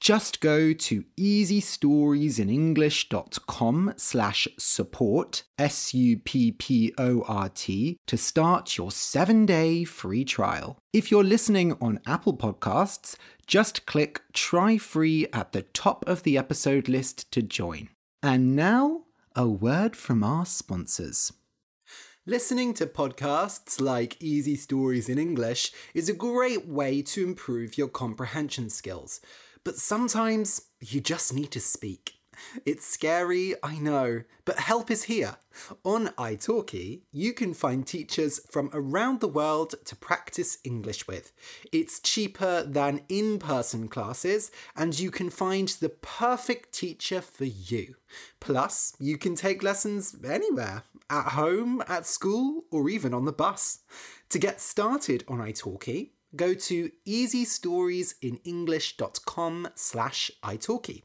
Just go to easystoriesinenglish.com slash support, S-U-P-P-O-R-T, to start your seven-day free trial. If you're listening on Apple Podcasts, just click Try Free at the top of the episode list to join. And now, a word from our sponsors. Listening to podcasts like Easy Stories in English is a great way to improve your comprehension skills. But sometimes you just need to speak. It's scary, I know, but help is here. On italki, you can find teachers from around the world to practice English with. It's cheaper than in person classes, and you can find the perfect teacher for you. Plus, you can take lessons anywhere at home, at school, or even on the bus. To get started on italki, go to easystoriesinenglish.com slash italki.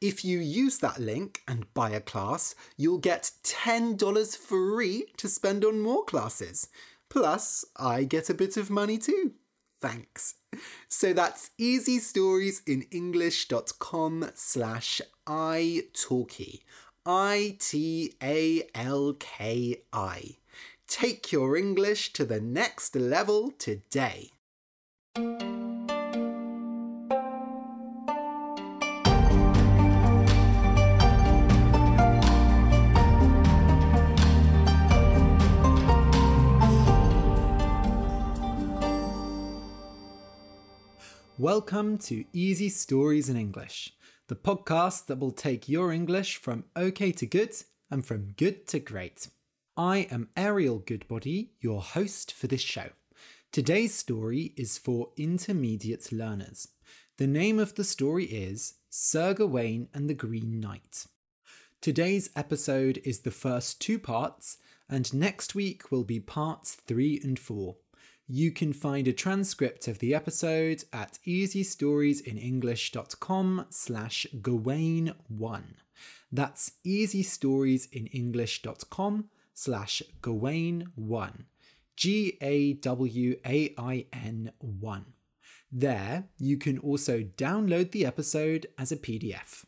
If you use that link and buy a class, you'll get $10 free to spend on more classes. Plus, I get a bit of money too. Thanks. So that's easystoriesinenglish.com slash italki. I-T-A-L-K-I. Take your English to the next level today. Welcome to Easy Stories in English, the podcast that will take your English from okay to good and from good to great. I am Ariel Goodbody, your host for this show. Today's story is for intermediate learners. The name of the story is Sir Gawain and the Green Knight. Today's episode is the first two parts, and next week will be parts three and four. You can find a transcript of the episode at easystoriesinenglish.com slash Gawain1. That's easystoriesinenglish.com slash Gawain1. G A W A I N 1. There, you can also download the episode as a PDF.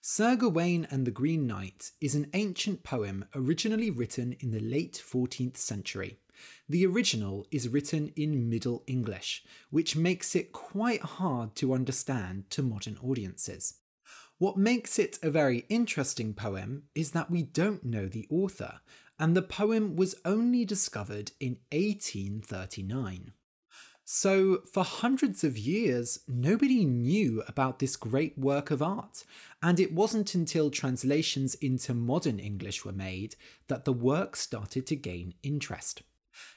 Sir Gawain and the Green Knight is an ancient poem originally written in the late 14th century. The original is written in Middle English, which makes it quite hard to understand to modern audiences. What makes it a very interesting poem is that we don't know the author, and the poem was only discovered in 1839. So, for hundreds of years, nobody knew about this great work of art, and it wasn't until translations into modern English were made that the work started to gain interest.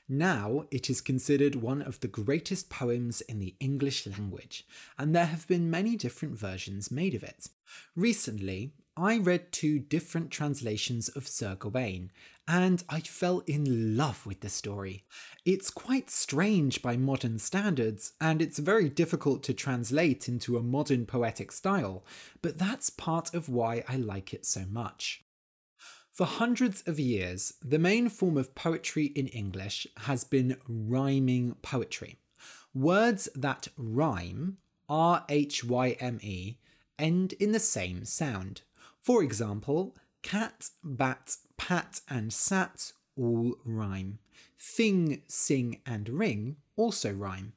Now it is considered one of the greatest poems in the English language, and there have been many different versions made of it. Recently, I read two different translations of Sir Gawain, and I fell in love with the story. It's quite strange by modern standards, and it's very difficult to translate into a modern poetic style, but that's part of why I like it so much. For hundreds of years, the main form of poetry in English has been rhyming poetry. Words that rhyme, R H Y M E, end in the same sound. For example, cat, bat, pat, and sat all rhyme. Thing, sing, and ring also rhyme.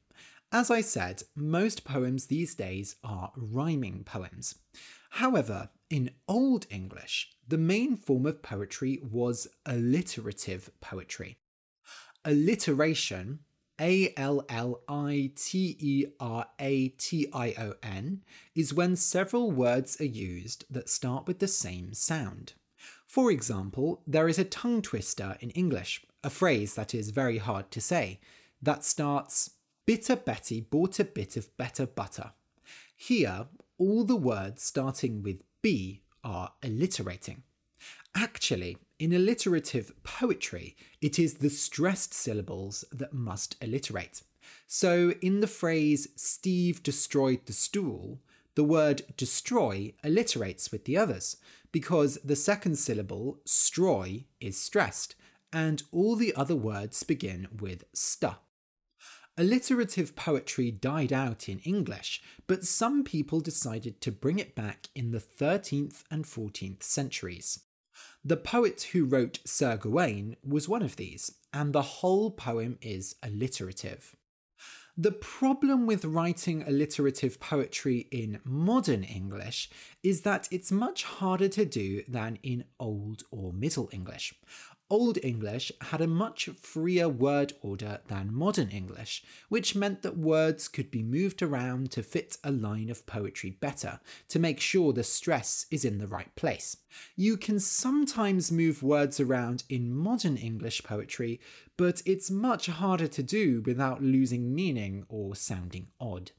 As I said, most poems these days are rhyming poems. However, in Old English, the main form of poetry was alliterative poetry. Alliteration, A L L I T E R A T I O N, is when several words are used that start with the same sound. For example, there is a tongue twister in English, a phrase that is very hard to say, that starts Bitter Betty bought a bit of better butter. Here, all the words starting with B are alliterating. Actually, in alliterative poetry, it is the stressed syllables that must alliterate. So, in the phrase, Steve destroyed the stool, the word destroy alliterates with the others, because the second syllable, stroy, is stressed, and all the other words begin with sta. Alliterative poetry died out in English, but some people decided to bring it back in the 13th and 14th centuries. The poet who wrote Sir Gawain was one of these, and the whole poem is alliterative. The problem with writing alliterative poetry in modern English is that it's much harder to do than in Old or Middle English. Old English had a much freer word order than modern English, which meant that words could be moved around to fit a line of poetry better, to make sure the stress is in the right place. You can sometimes move words around in modern English poetry, but it's much harder to do without losing meaning or sounding odd.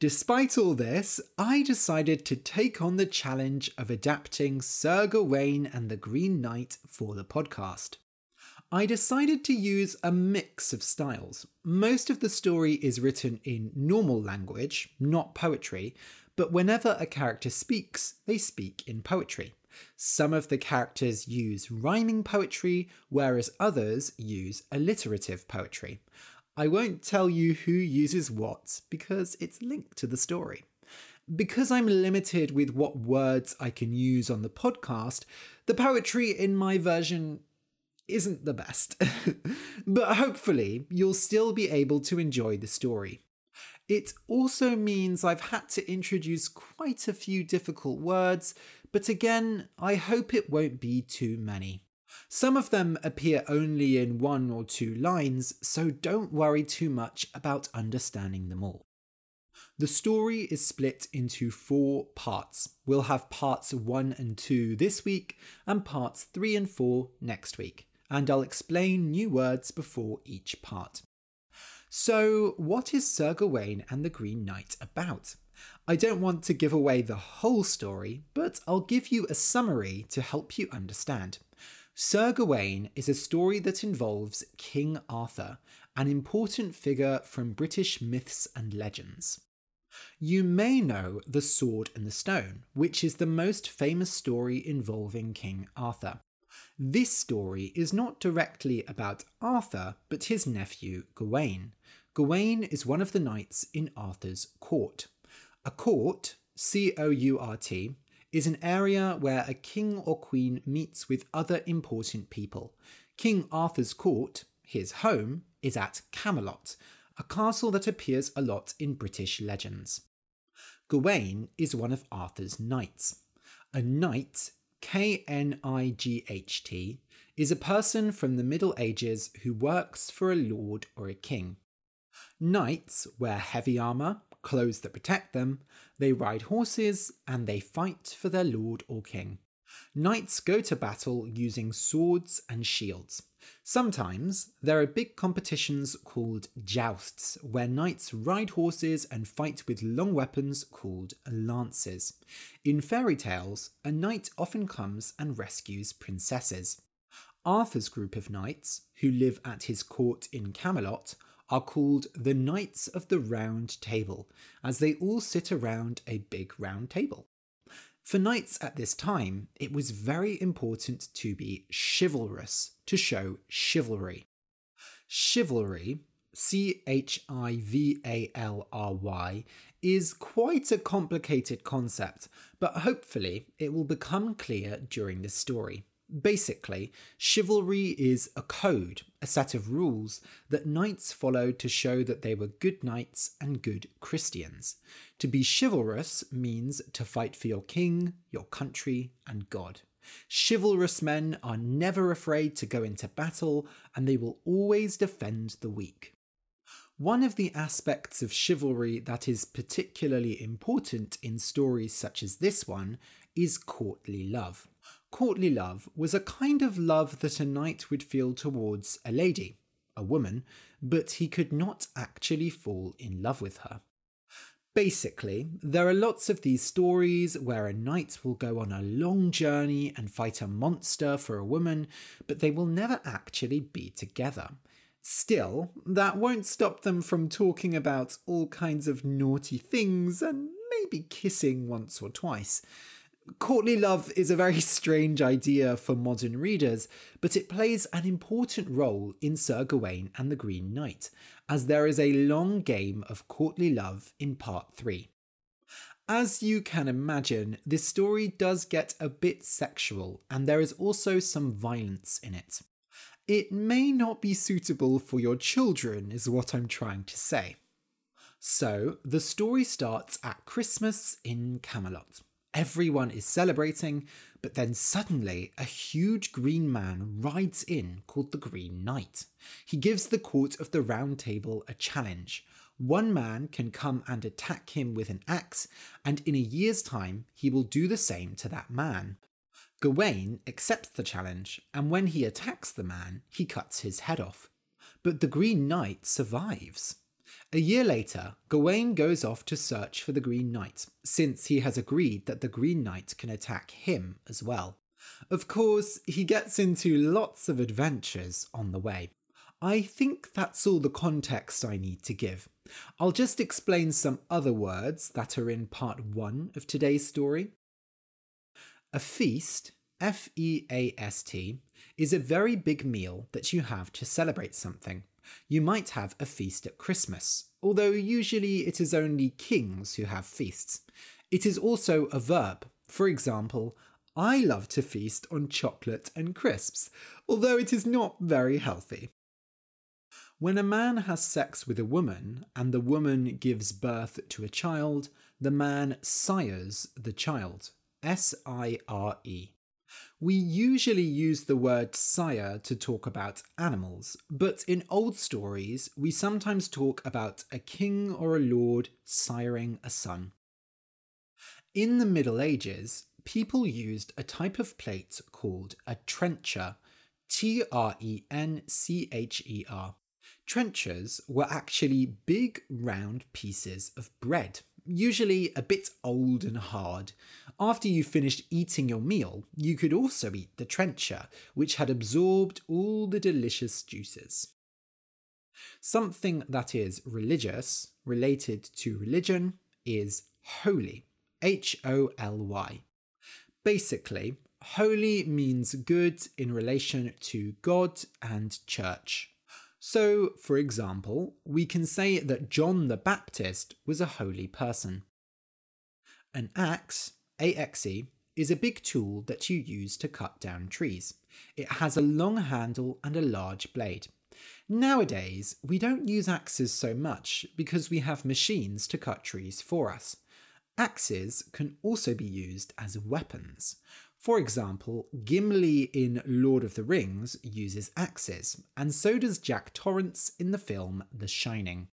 Despite all this, I decided to take on the challenge of adapting Sir Gawain and the Green Knight for the podcast. I decided to use a mix of styles. Most of the story is written in normal language, not poetry, but whenever a character speaks, they speak in poetry. Some of the characters use rhyming poetry, whereas others use alliterative poetry. I won't tell you who uses what because it's linked to the story. Because I'm limited with what words I can use on the podcast, the poetry in my version isn't the best. but hopefully, you'll still be able to enjoy the story. It also means I've had to introduce quite a few difficult words, but again, I hope it won't be too many. Some of them appear only in one or two lines, so don't worry too much about understanding them all. The story is split into four parts. We'll have parts 1 and 2 this week, and parts 3 and 4 next week, and I'll explain new words before each part. So, what is Sir Gawain and the Green Knight about? I don't want to give away the whole story, but I'll give you a summary to help you understand. Sir Gawain is a story that involves King Arthur, an important figure from British myths and legends. You may know The Sword and the Stone, which is the most famous story involving King Arthur. This story is not directly about Arthur, but his nephew Gawain. Gawain is one of the knights in Arthur's court. A court, C O U R T, is an area where a king or queen meets with other important people. King Arthur's court, his home, is at Camelot, a castle that appears a lot in British legends. Gawain is one of Arthur's knights. A knight, K N I G H T, is a person from the Middle Ages who works for a lord or a king. Knights wear heavy armour, clothes that protect them, they ride horses, and they fight for their lord or king. Knights go to battle using swords and shields. Sometimes there are big competitions called jousts, where knights ride horses and fight with long weapons called lances. In fairy tales, a knight often comes and rescues princesses. Arthur's group of knights, who live at his court in Camelot, are called the Knights of the Round Table, as they all sit around a big round table. For knights at this time, it was very important to be chivalrous, to show chivalry. Chivalry, C H I V A L R Y, is quite a complicated concept, but hopefully it will become clear during this story. Basically, chivalry is a code, a set of rules that knights followed to show that they were good knights and good Christians. To be chivalrous means to fight for your king, your country, and God. Chivalrous men are never afraid to go into battle and they will always defend the weak. One of the aspects of chivalry that is particularly important in stories such as this one is courtly love. Courtly love was a kind of love that a knight would feel towards a lady. a woman, but he could not actually fall in love with her. Basically, there are lots of these stories where a knight will go on a long journey and fight a monster for a woman, but they will never actually be together. Still, that won't stop them from talking about all kinds of naughty things and maybe kissing once or twice. Courtly love is a very strange idea for modern readers, but it plays an important role in Sir Gawain and the Green Knight, as there is a long game of courtly love in part 3. As you can imagine, this story does get a bit sexual, and there is also some violence in it. It may not be suitable for your children, is what I'm trying to say. So, the story starts at Christmas in Camelot. Everyone is celebrating, but then suddenly a huge green man rides in called the Green Knight. He gives the court of the Round Table a challenge. One man can come and attack him with an axe, and in a year's time he will do the same to that man. Gawain accepts the challenge, and when he attacks the man, he cuts his head off. But the Green Knight survives. A year later, Gawain goes off to search for the Green Knight, since he has agreed that the Green Knight can attack him as well. Of course, he gets into lots of adventures on the way. I think that's all the context I need to give. I'll just explain some other words that are in part one of today's story. A feast, F E A S T, is a very big meal that you have to celebrate something. You might have a feast at Christmas, although usually it is only kings who have feasts. It is also a verb. For example, I love to feast on chocolate and crisps, although it is not very healthy. When a man has sex with a woman and the woman gives birth to a child, the man sires the child. S I R E. We usually use the word sire to talk about animals, but in old stories, we sometimes talk about a king or a lord siring a son. In the Middle Ages, people used a type of plate called a trencher, T R E N C H E R. Trenchers were actually big round pieces of bread usually a bit old and hard. After you finished eating your meal, you could also eat the trencher, which had absorbed all the delicious juices. Something that is religious, related to religion, is holy. H O L Y. Basically, holy means good in relation to God and church. So, for example, we can say that John the Baptist was a holy person. An axe, AXE, is a big tool that you use to cut down trees. It has a long handle and a large blade. Nowadays, we don't use axes so much because we have machines to cut trees for us. Axes can also be used as weapons. For example, Gimli in Lord of the Rings uses axes, and so does Jack Torrance in the film The Shining.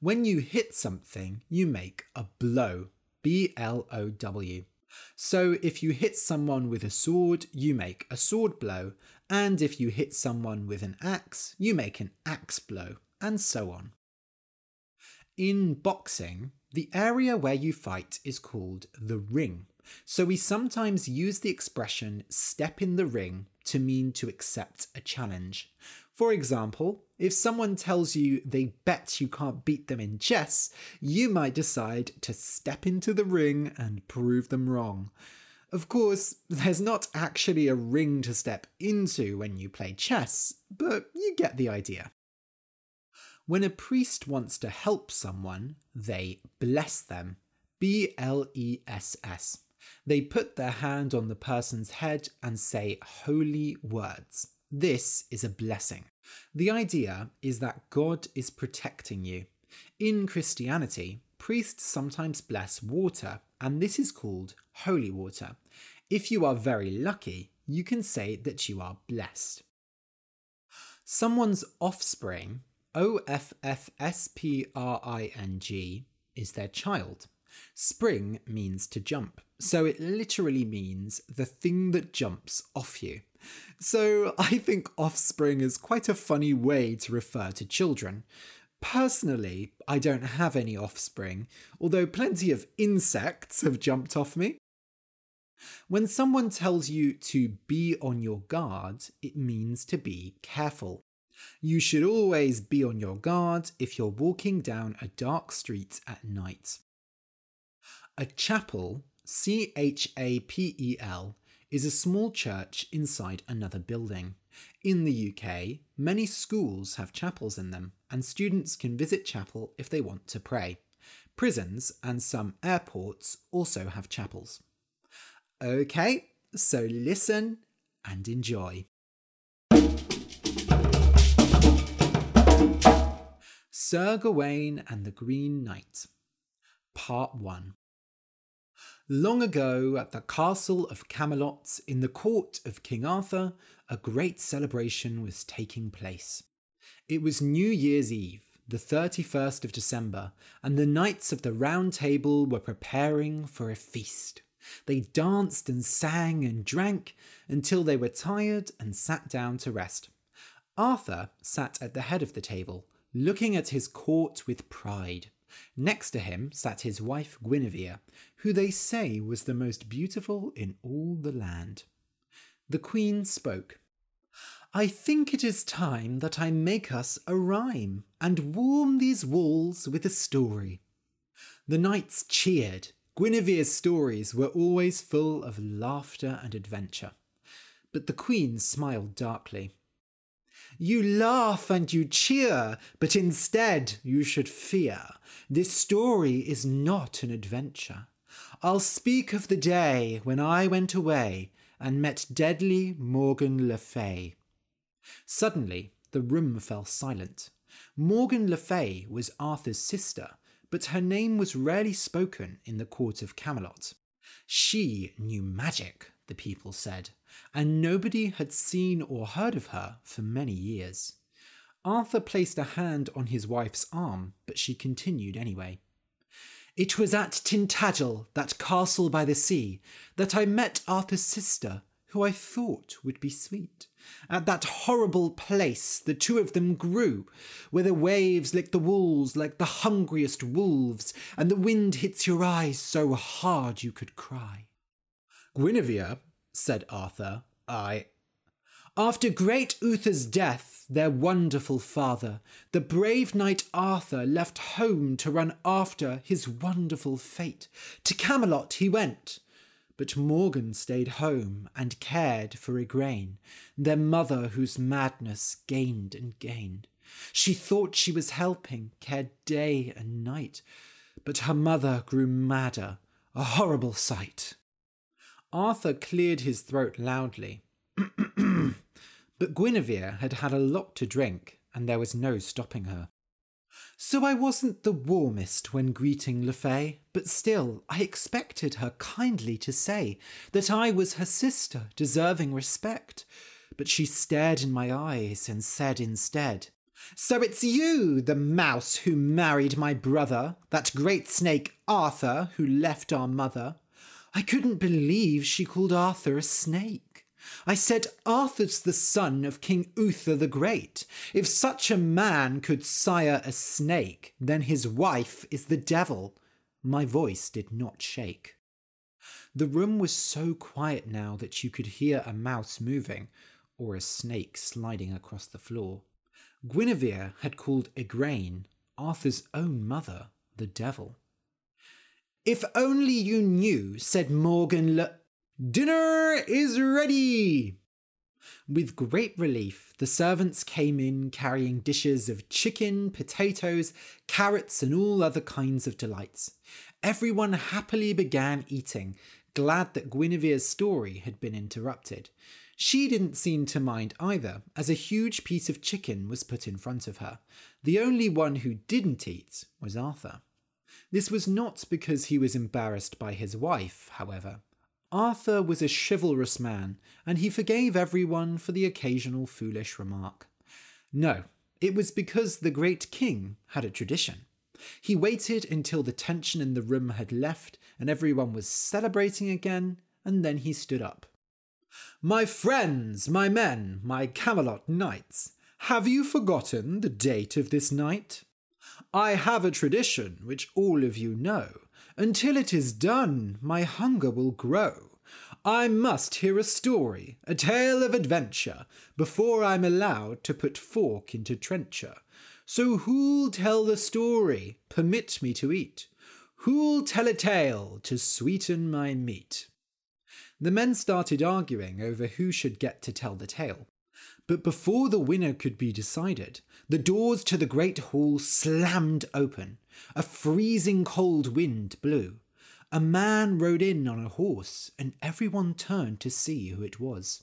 When you hit something, you make a blow. B L O W. So if you hit someone with a sword, you make a sword blow, and if you hit someone with an axe, you make an axe blow, and so on. In boxing, the area where you fight is called the ring. So we sometimes use the expression step in the ring to mean to accept a challenge. For example, if someone tells you they bet you can't beat them in chess, you might decide to step into the ring and prove them wrong. Of course, there's not actually a ring to step into when you play chess, but you get the idea. When a priest wants to help someone, they bless them. B L E S S. They put their hand on the person's head and say holy words. This is a blessing. The idea is that God is protecting you. In Christianity, priests sometimes bless water, and this is called holy water. If you are very lucky, you can say that you are blessed. Someone's offspring, O F F S P R I N G, is their child. Spring means to jump, so it literally means the thing that jumps off you. So I think offspring is quite a funny way to refer to children. Personally, I don't have any offspring, although plenty of insects have jumped off me. When someone tells you to be on your guard, it means to be careful. You should always be on your guard if you're walking down a dark street at night. A chapel, C H A P E L, is a small church inside another building. In the UK, many schools have chapels in them, and students can visit chapel if they want to pray. Prisons and some airports also have chapels. Okay, so listen and enjoy. Sir Gawain and the Green Knight, Part 1. Long ago, at the castle of Camelot, in the court of King Arthur, a great celebration was taking place. It was New Year's Eve, the 31st of December, and the knights of the Round Table were preparing for a feast. They danced and sang and drank until they were tired and sat down to rest. Arthur sat at the head of the table, looking at his court with pride. Next to him sat his wife Guinevere, who they say was the most beautiful in all the land. The queen spoke. I think it is time that I make us a rhyme and warm these walls with a story. The knights cheered. Guinevere's stories were always full of laughter and adventure. But the queen smiled darkly. You laugh and you cheer, but instead you should fear. This story is not an adventure. I'll speak of the day when I went away and met deadly Morgan Le Fay. Suddenly, the room fell silent. Morgan Le Fay was Arthur's sister, but her name was rarely spoken in the court of Camelot. She knew magic, the people said, and nobody had seen or heard of her for many years. Arthur placed a hand on his wife's arm, but she continued anyway. It was at Tintagel, that castle by the sea, that I met Arthur's sister, who I thought would be sweet. At that horrible place the two of them grew, where the waves lick the walls like the hungriest wolves, and the wind hits your eyes so hard you could cry. Guinevere, said Arthur, I. After great Uther's death, their wonderful father, the brave knight Arthur left home to run after his wonderful fate. To Camelot he went, but Morgan stayed home and cared for Igraine, their mother whose madness gained and gained. She thought she was helping, cared day and night, but her mother grew madder, a horrible sight. Arthur cleared his throat loudly. but Guinevere had had a lot to drink, and there was no stopping her. So I wasn't the warmest when greeting Le Fay, but still I expected her kindly to say that I was her sister, deserving respect. But she stared in my eyes and said instead, So it's you, the mouse who married my brother, that great snake Arthur who left our mother. I couldn't believe she called Arthur a snake. I said, Arthur's the son of King Uther the Great. If such a man could sire a snake, then his wife is the devil. My voice did not shake. The room was so quiet now that you could hear a mouse moving, or a snake sliding across the floor. Guinevere had called Igraine, Arthur's own mother, the devil. If only you knew, said Morgan Le- Dinner is ready! With great relief, the servants came in carrying dishes of chicken, potatoes, carrots, and all other kinds of delights. Everyone happily began eating, glad that Guinevere's story had been interrupted. She didn't seem to mind either, as a huge piece of chicken was put in front of her. The only one who didn't eat was Arthur. This was not because he was embarrassed by his wife, however. Arthur was a chivalrous man, and he forgave everyone for the occasional foolish remark. No, it was because the great king had a tradition. He waited until the tension in the room had left and everyone was celebrating again, and then he stood up. My friends, my men, my Camelot knights, have you forgotten the date of this night? I have a tradition which all of you know. Until it is done, my hunger will grow. I must hear a story, a tale of adventure, before I'm allowed to put fork into trencher. So who'll tell the story? Permit me to eat. Who'll tell a tale to sweeten my meat? The men started arguing over who should get to tell the tale. But before the winner could be decided, the doors to the great hall slammed open. A freezing cold wind blew. A man rode in on a horse, and everyone turned to see who it was.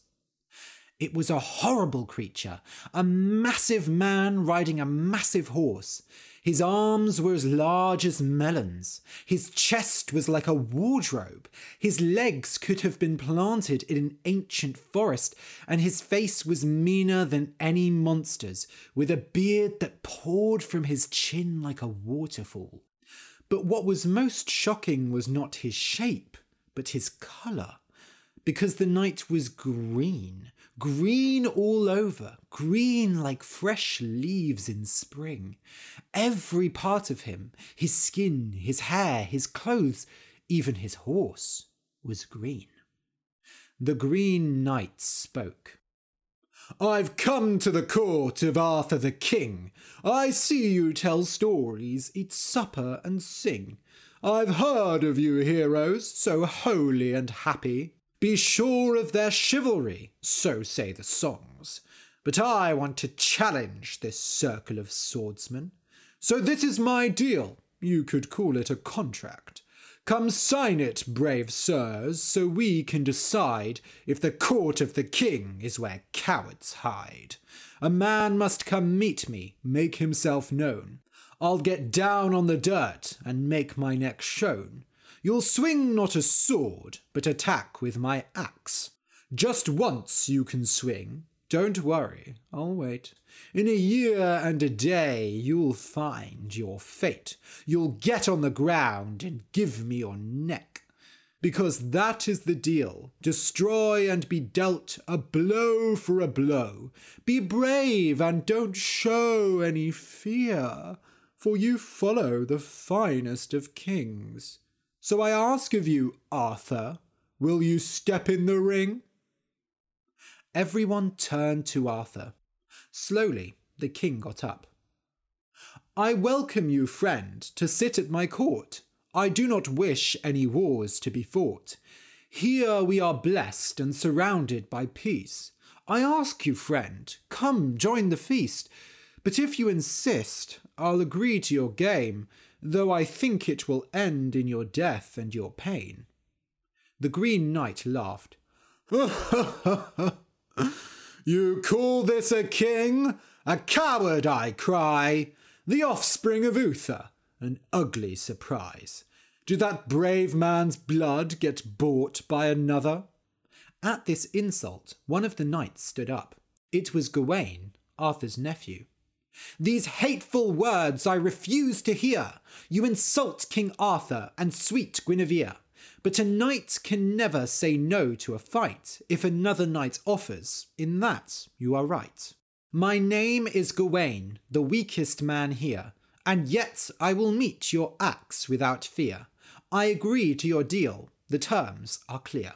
It was a horrible creature, a massive man riding a massive horse. His arms were as large as melons. His chest was like a wardrobe. His legs could have been planted in an ancient forest, and his face was meaner than any monster's, with a beard that poured from his chin like a waterfall. But what was most shocking was not his shape, but his colour, because the knight was green, green all over, green like fresh leaves in spring. Every part of him, his skin, his hair, his clothes, even his horse, was green. The Green Knight spoke. I've come to the court of Arthur the King. I see you tell stories, eat supper, and sing. I've heard of you heroes, so holy and happy. Be sure of their chivalry, so say the songs. But I want to challenge this circle of swordsmen. So this is my deal. You could call it a contract. Come sign it, brave sirs, so we can decide if the court of the king is where cowards hide. A man must come meet me, make himself known. I'll get down on the dirt and make my neck shown. You'll swing not a sword, but attack with my axe. Just once you can swing. Don't worry, I'll wait. In a year and a day, you'll find your fate. You'll get on the ground and give me your neck. Because that is the deal. Destroy and be dealt a blow for a blow. Be brave and don't show any fear, for you follow the finest of kings. So I ask of you, Arthur, will you step in the ring? Everyone turned to Arthur. Slowly, the king got up. I welcome you, friend, to sit at my court. I do not wish any wars to be fought. Here we are blessed and surrounded by peace. I ask you, friend, come join the feast. But if you insist, I'll agree to your game though I think it will end in your death and your pain. The Green Knight laughed. you call this a king? A coward, I cry! The offspring of Uther, an ugly surprise. Did that brave man's blood get bought by another? At this insult, one of the knights stood up. It was Gawain, Arthur's nephew. These hateful words I refuse to hear. You insult King Arthur and sweet Guinevere. But a knight can never say no to a fight if another knight offers. In that you are right. My name is Gawain, the weakest man here, and yet I will meet your axe without fear. I agree to your deal. The terms are clear.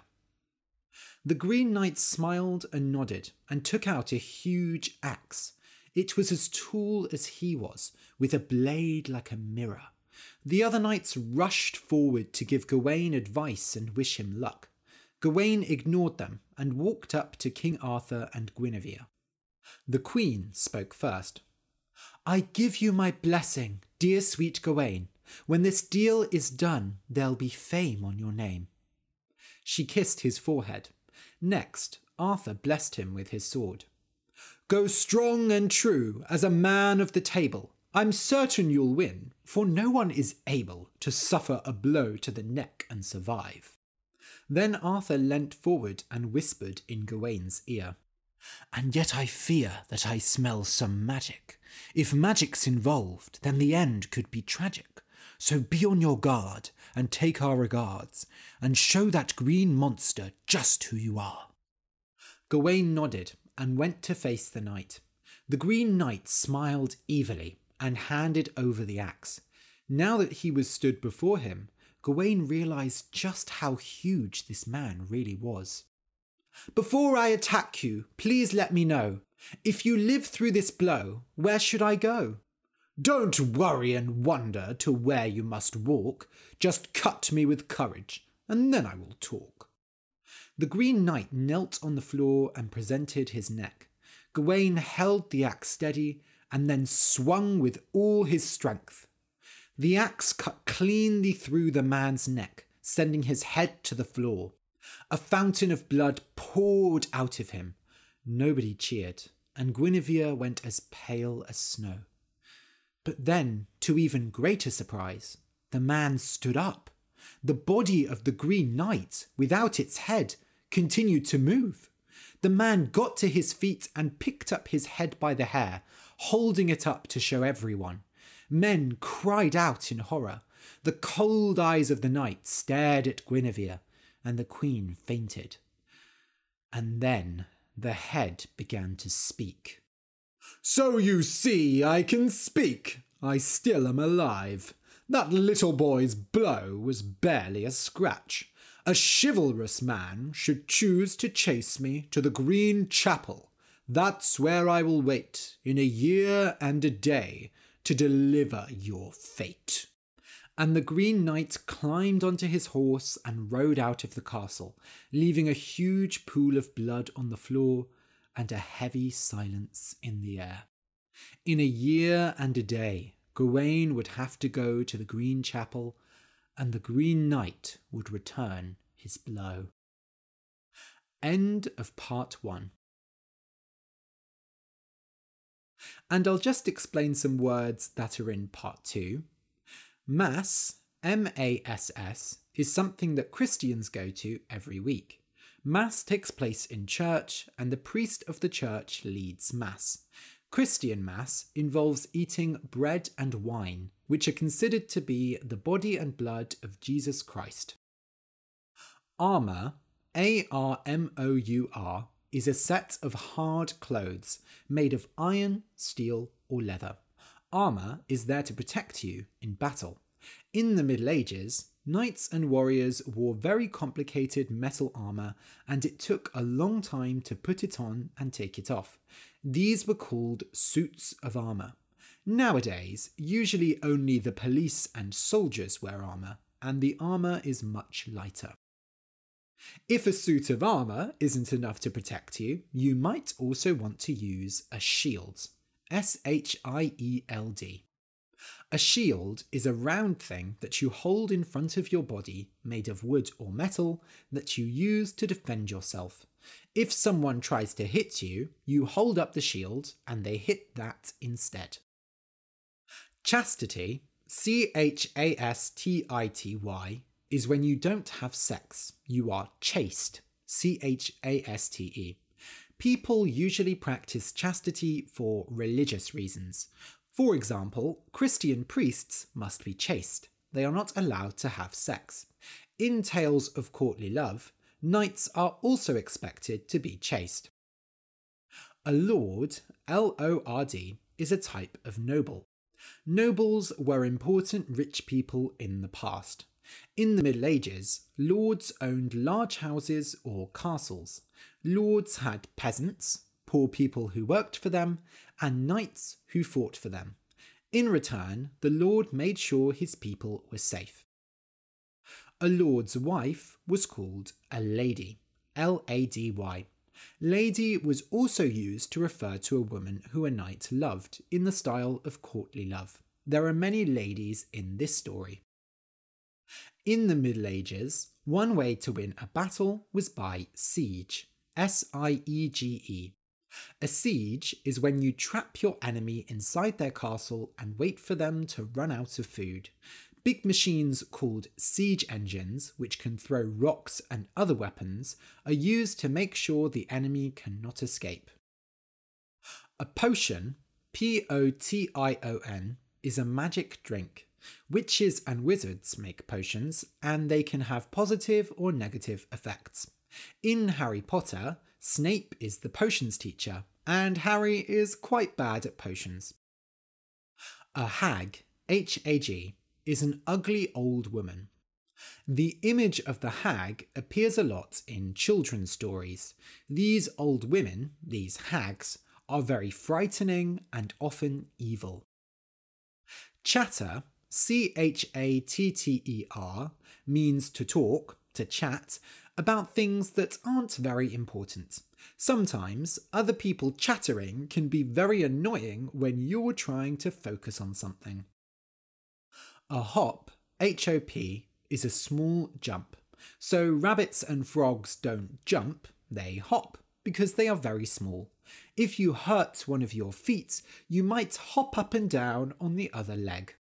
The Green Knight smiled and nodded and took out a huge axe. It was as tall as he was, with a blade like a mirror. The other knights rushed forward to give Gawain advice and wish him luck. Gawain ignored them and walked up to King Arthur and Guinevere. The queen spoke first. I give you my blessing, dear sweet Gawain. When this deal is done, there'll be fame on your name. She kissed his forehead. Next, Arthur blessed him with his sword. Go strong and true as a man of the table. I'm certain you'll win, for no one is able to suffer a blow to the neck and survive. Then Arthur leant forward and whispered in Gawain's ear. And yet I fear that I smell some magic. If magic's involved, then the end could be tragic. So be on your guard and take our regards, and show that green monster just who you are. Gawain nodded and went to face the knight. The Green Knight smiled evilly and handed over the axe. Now that he was stood before him, Gawain realized just how huge this man really was. Before I attack you, please let me know. If you live through this blow, where should I go? Don't worry and wonder to where you must walk. Just cut me with courage, and then I will talk. The Green Knight knelt on the floor and presented his neck. Gawain held the axe steady and then swung with all his strength. The axe cut cleanly through the man's neck, sending his head to the floor. A fountain of blood poured out of him. Nobody cheered, and Guinevere went as pale as snow. But then, to even greater surprise, the man stood up. The body of the Green Knight, without its head, continued to move. The man got to his feet and picked up his head by the hair, holding it up to show everyone. Men cried out in horror. The cold eyes of the knight stared at Guinevere, and the queen fainted. And then the head began to speak. So you see, I can speak. I still am alive. That little boy's blow was barely a scratch. A chivalrous man should choose to chase me to the Green Chapel. That's where I will wait in a year and a day to deliver your fate. And the Green Knight climbed onto his horse and rode out of the castle, leaving a huge pool of blood on the floor and a heavy silence in the air. In a year and a day, Gawain would have to go to the Green Chapel, and the Green Knight would return his blow. End of part one. And I'll just explain some words that are in part two. Mass, M A S S, is something that Christians go to every week. Mass takes place in church, and the priest of the church leads Mass. Christian Mass involves eating bread and wine, which are considered to be the body and blood of Jesus Christ. Armour, A R M O U R, is a set of hard clothes made of iron, steel, or leather. Armour is there to protect you in battle. In the Middle Ages, knights and warriors wore very complicated metal armour, and it took a long time to put it on and take it off. These were called suits of armour. Nowadays, usually only the police and soldiers wear armour, and the armour is much lighter. If a suit of armour isn't enough to protect you, you might also want to use a shield. S H I E L D. A shield is a round thing that you hold in front of your body, made of wood or metal, that you use to defend yourself. If someone tries to hit you, you hold up the shield and they hit that instead. Chastity, C H A S T I T Y, is when you don't have sex. You are chaste, C H A S T E. People usually practice chastity for religious reasons. For example, Christian priests must be chaste. They are not allowed to have sex. In Tales of Courtly Love, knights are also expected to be chaste. A lord, L O R D, is a type of noble. Nobles were important rich people in the past. In the Middle Ages, lords owned large houses or castles. Lords had peasants, poor people who worked for them, and knights who fought for them. In return, the lord made sure his people were safe. A lord's wife was called a lady, L A D Y. Lady was also used to refer to a woman who a knight loved in the style of courtly love. There are many ladies in this story. In the Middle Ages, one way to win a battle was by siege. S I E G E. A siege is when you trap your enemy inside their castle and wait for them to run out of food. Big machines called siege engines, which can throw rocks and other weapons, are used to make sure the enemy cannot escape. A potion, P O T I O N, is a magic drink. Witches and wizards make potions, and they can have positive or negative effects. In Harry Potter, Snape is the potions teacher, and Harry is quite bad at potions. A hag, H A G, is an ugly old woman. The image of the hag appears a lot in children's stories. These old women, these hags, are very frightening and often evil. Chatter, C H A T T E R, means to talk, to chat, about things that aren't very important. Sometimes other people chattering can be very annoying when you're trying to focus on something. A hop, H O P, is a small jump. So rabbits and frogs don't jump, they hop, because they are very small. If you hurt one of your feet, you might hop up and down on the other leg.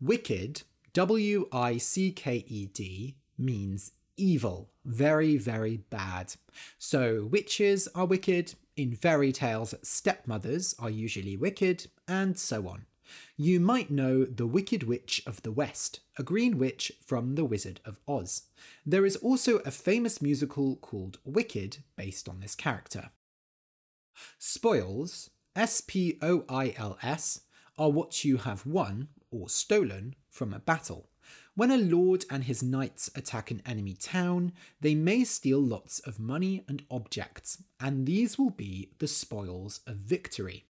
Wicked, W I C K E D, means evil, very, very bad. So witches are wicked, in fairy tales, stepmothers are usually wicked, and so on. You might know the Wicked Witch of the West, a green witch from The Wizard of Oz. There is also a famous musical called Wicked based on this character. Spoils, S P O I L S, are what you have won or stolen from a battle. When a lord and his knights attack an enemy town, they may steal lots of money and objects, and these will be the spoils of victory.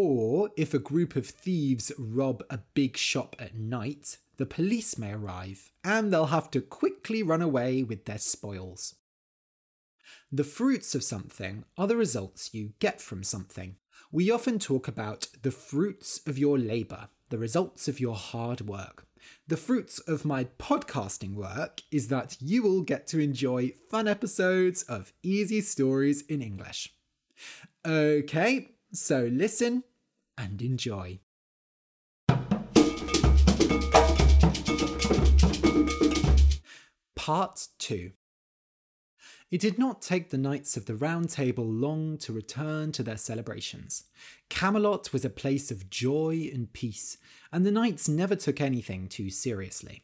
Or if a group of thieves rob a big shop at night, the police may arrive, and they'll have to quickly run away with their spoils. The fruits of something are the results you get from something. We often talk about the fruits of your labour, the results of your hard work. The fruits of my podcasting work is that you will get to enjoy fun episodes of easy stories in English. Okay, so listen and enjoy. Part 2 it did not take the Knights of the Round Table long to return to their celebrations. Camelot was a place of joy and peace, and the knights never took anything too seriously.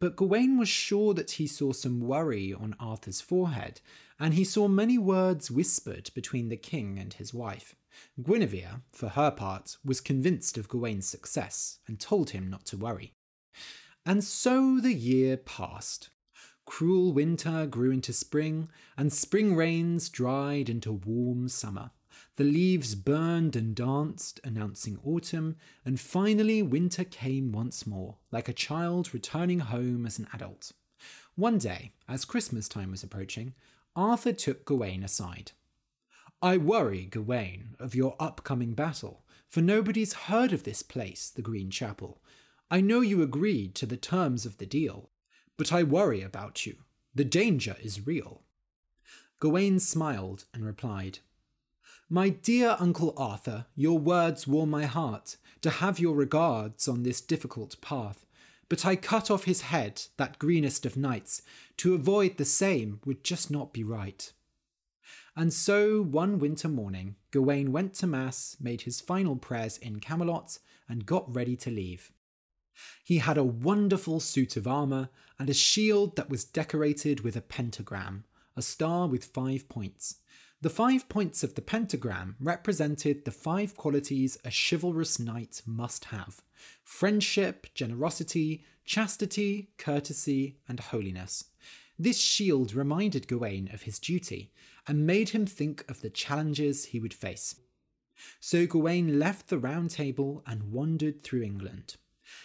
But Gawain was sure that he saw some worry on Arthur's forehead, and he saw many words whispered between the king and his wife. Guinevere, for her part, was convinced of Gawain's success and told him not to worry. And so the year passed. Cruel winter grew into spring, and spring rains dried into warm summer. The leaves burned and danced, announcing autumn, and finally winter came once more, like a child returning home as an adult. One day, as Christmas time was approaching, Arthur took Gawain aside. I worry, Gawain, of your upcoming battle, for nobody's heard of this place, the Green Chapel. I know you agreed to the terms of the deal, but I worry about you. The danger is real. Gawain smiled and replied, My dear Uncle Arthur, your words warm my heart to have your regards on this difficult path. But I cut off his head, that greenest of knights. To avoid the same would just not be right. And so, one winter morning, Gawain went to Mass, made his final prayers in Camelot, and got ready to leave. He had a wonderful suit of armour and a shield that was decorated with a pentagram, a star with five points. The five points of the pentagram represented the five qualities a chivalrous knight must have friendship, generosity, chastity, courtesy, and holiness. This shield reminded Gawain of his duty and made him think of the challenges he would face. So Gawain left the Round Table and wandered through England.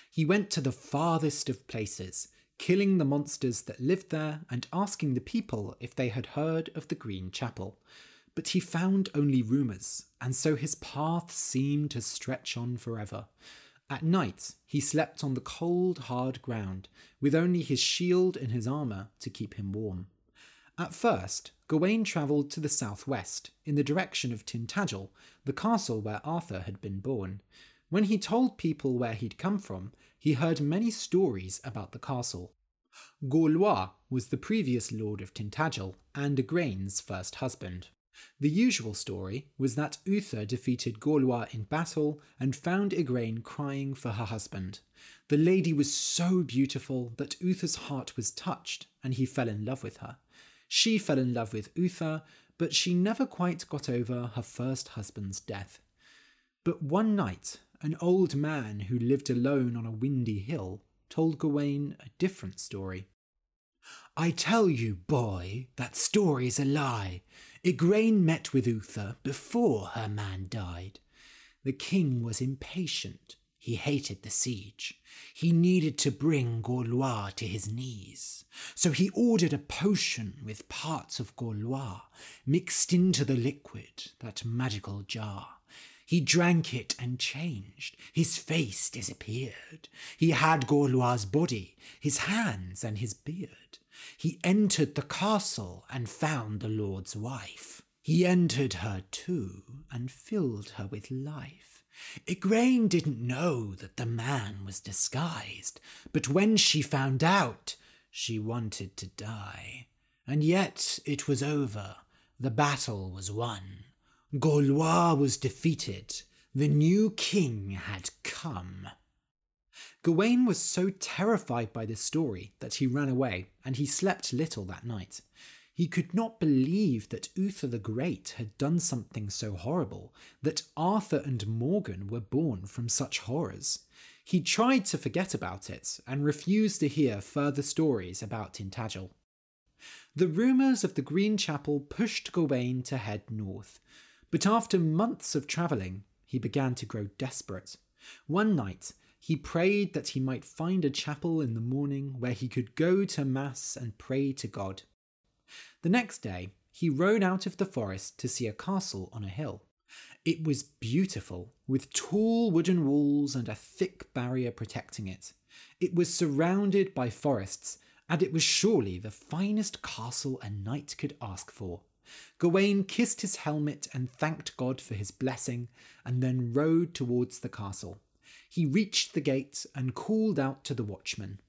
He went to the farthest of places, killing the monsters that lived there and asking the people if they had heard of the Green Chapel. But he found only rumours, and so his path seemed to stretch on forever. At night, he slept on the cold, hard ground, with only his shield and his armour to keep him warm. At first, Gawain travelled to the southwest, in the direction of Tintagel, the castle where Arthur had been born. When he told people where he'd come from, he heard many stories about the castle. Gorlois was the previous lord of Tintagel and Igraine's first husband. The usual story was that Uther defeated Gorlois in battle and found Igraine crying for her husband. The lady was so beautiful that Uther's heart was touched and he fell in love with her. She fell in love with Uther, but she never quite got over her first husband's death. But one night, an old man who lived alone on a windy hill told Gawain a different story. I tell you, boy, that story's a lie. Igraine met with Uther before her man died. The king was impatient. He hated the siege. He needed to bring Gorlois to his knees. So he ordered a potion with parts of Gorlois mixed into the liquid, that magical jar. He drank it and changed. His face disappeared. He had Gorlois' body, his hands, and his beard. He entered the castle and found the lord's wife. He entered her too and filled her with life. Igraine didn't know that the man was disguised, but when she found out, she wanted to die. And yet it was over. The battle was won. Gorlois was defeated. The new king had come. Gawain was so terrified by this story that he ran away, and he slept little that night. He could not believe that Uther the Great had done something so horrible, that Arthur and Morgan were born from such horrors. He tried to forget about it and refused to hear further stories about Tintagel. The rumours of the Green Chapel pushed Gawain to head north, but after months of travelling, he began to grow desperate. One night, he prayed that he might find a chapel in the morning where he could go to Mass and pray to God. The next day, he rode out of the forest to see a castle on a hill. It was beautiful, with tall wooden walls and a thick barrier protecting it. It was surrounded by forests, and it was surely the finest castle a knight could ask for. Gawain kissed his helmet and thanked God for his blessing, and then rode towards the castle. He reached the gate and called out to the watchman.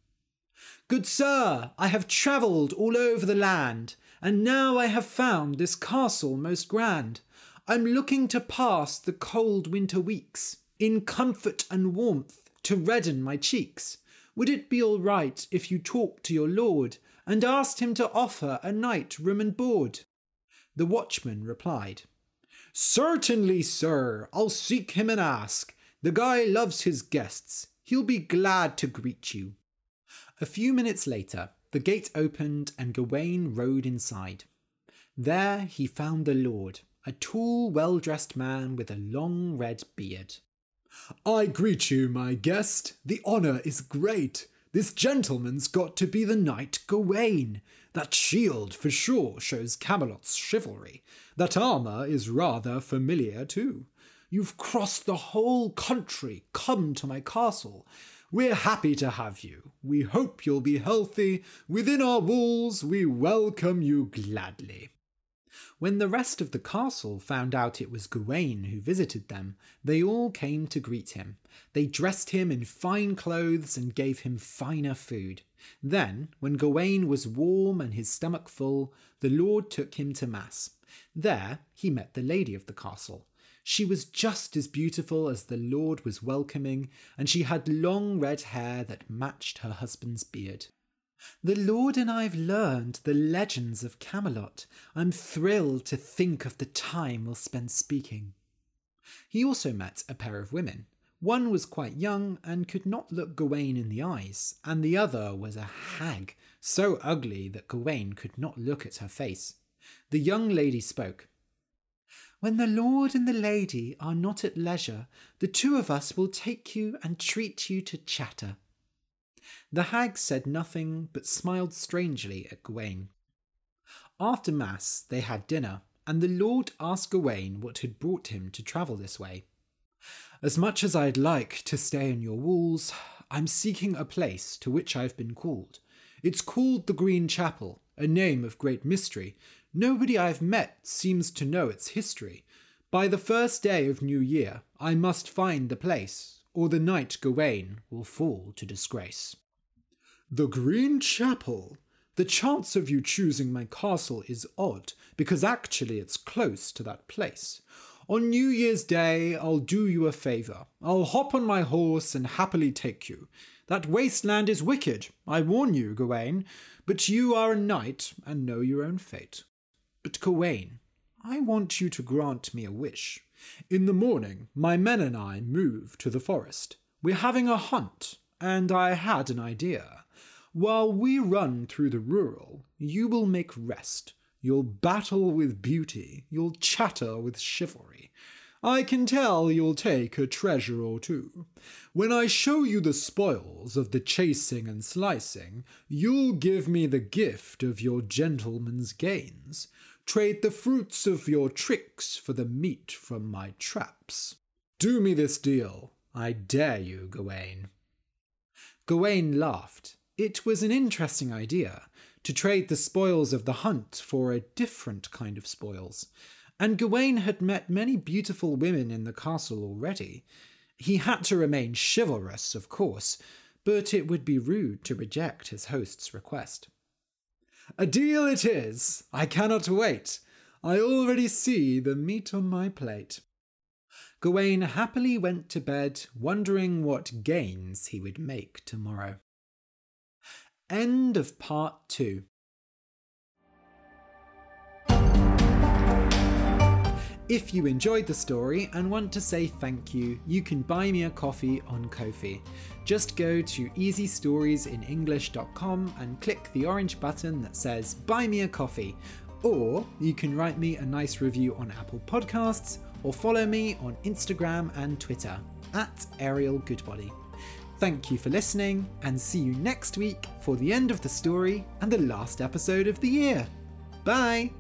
Good sir, I have travelled all over the land, and now I have found this castle most grand. I'm looking to pass the cold winter weeks in comfort and warmth to redden my cheeks. Would it be all right if you talked to your lord and asked him to offer a night room and board? The watchman replied, Certainly, sir, I'll seek him and ask. The guy loves his guests. He'll be glad to greet you. A few minutes later, the gate opened and Gawain rode inside. There he found the lord, a tall, well dressed man with a long red beard. I greet you, my guest. The honour is great. This gentleman's got to be the knight Gawain. That shield for sure shows Camelot's chivalry. That armour is rather familiar too. You've crossed the whole country, come to my castle. We're happy to have you. We hope you'll be healthy. Within our walls, we welcome you gladly. When the rest of the castle found out it was Gawain who visited them, they all came to greet him. They dressed him in fine clothes and gave him finer food. Then, when Gawain was warm and his stomach full, the Lord took him to Mass. There he met the lady of the castle. She was just as beautiful as the Lord was welcoming, and she had long red hair that matched her husband's beard. The Lord and I've learned the legends of Camelot. I'm thrilled to think of the time we'll spend speaking. He also met a pair of women. One was quite young and could not look Gawain in the eyes, and the other was a hag, so ugly that Gawain could not look at her face. The young lady spoke. When the lord and the lady are not at leisure, the two of us will take you and treat you to chatter. The hag said nothing but smiled strangely at Gawain. After Mass, they had dinner, and the lord asked Gawain what had brought him to travel this way. As much as I'd like to stay in your walls, I'm seeking a place to which I've been called. It's called the Green Chapel, a name of great mystery, Nobody I've met seems to know its history. By the first day of New Year, I must find the place, or the knight Gawain will fall to disgrace. The Green Chapel? The chance of you choosing my castle is odd, because actually it's close to that place. On New Year's Day, I'll do you a favour. I'll hop on my horse and happily take you. That wasteland is wicked, I warn you, Gawain, but you are a knight and know your own fate. But Gawain, I want you to grant me a wish. In the morning, my men and I move to the forest. We're having a hunt, and I had an idea. While we run through the rural, you will make rest. You'll battle with beauty. You'll chatter with chivalry. I can tell you'll take a treasure or two. When I show you the spoils of the chasing and slicing, you'll give me the gift of your gentleman's gains. Trade the fruits of your tricks for the meat from my traps. Do me this deal. I dare you, Gawain. Gawain laughed. It was an interesting idea to trade the spoils of the hunt for a different kind of spoils, and Gawain had met many beautiful women in the castle already. He had to remain chivalrous, of course, but it would be rude to reject his host's request. A deal it is! I cannot wait! I already see the meat on my plate. Gawain happily went to bed, wondering what gains he would make tomorrow. End of part two. If you enjoyed the story and want to say thank you, you can buy me a coffee on Ko-fi. Just go to easystoriesinenglish.com and click the orange button that says Buy Me a Coffee. Or you can write me a nice review on Apple Podcasts or follow me on Instagram and Twitter at Ariel Goodbody. Thank you for listening, and see you next week for the end of the story and the last episode of the year. Bye!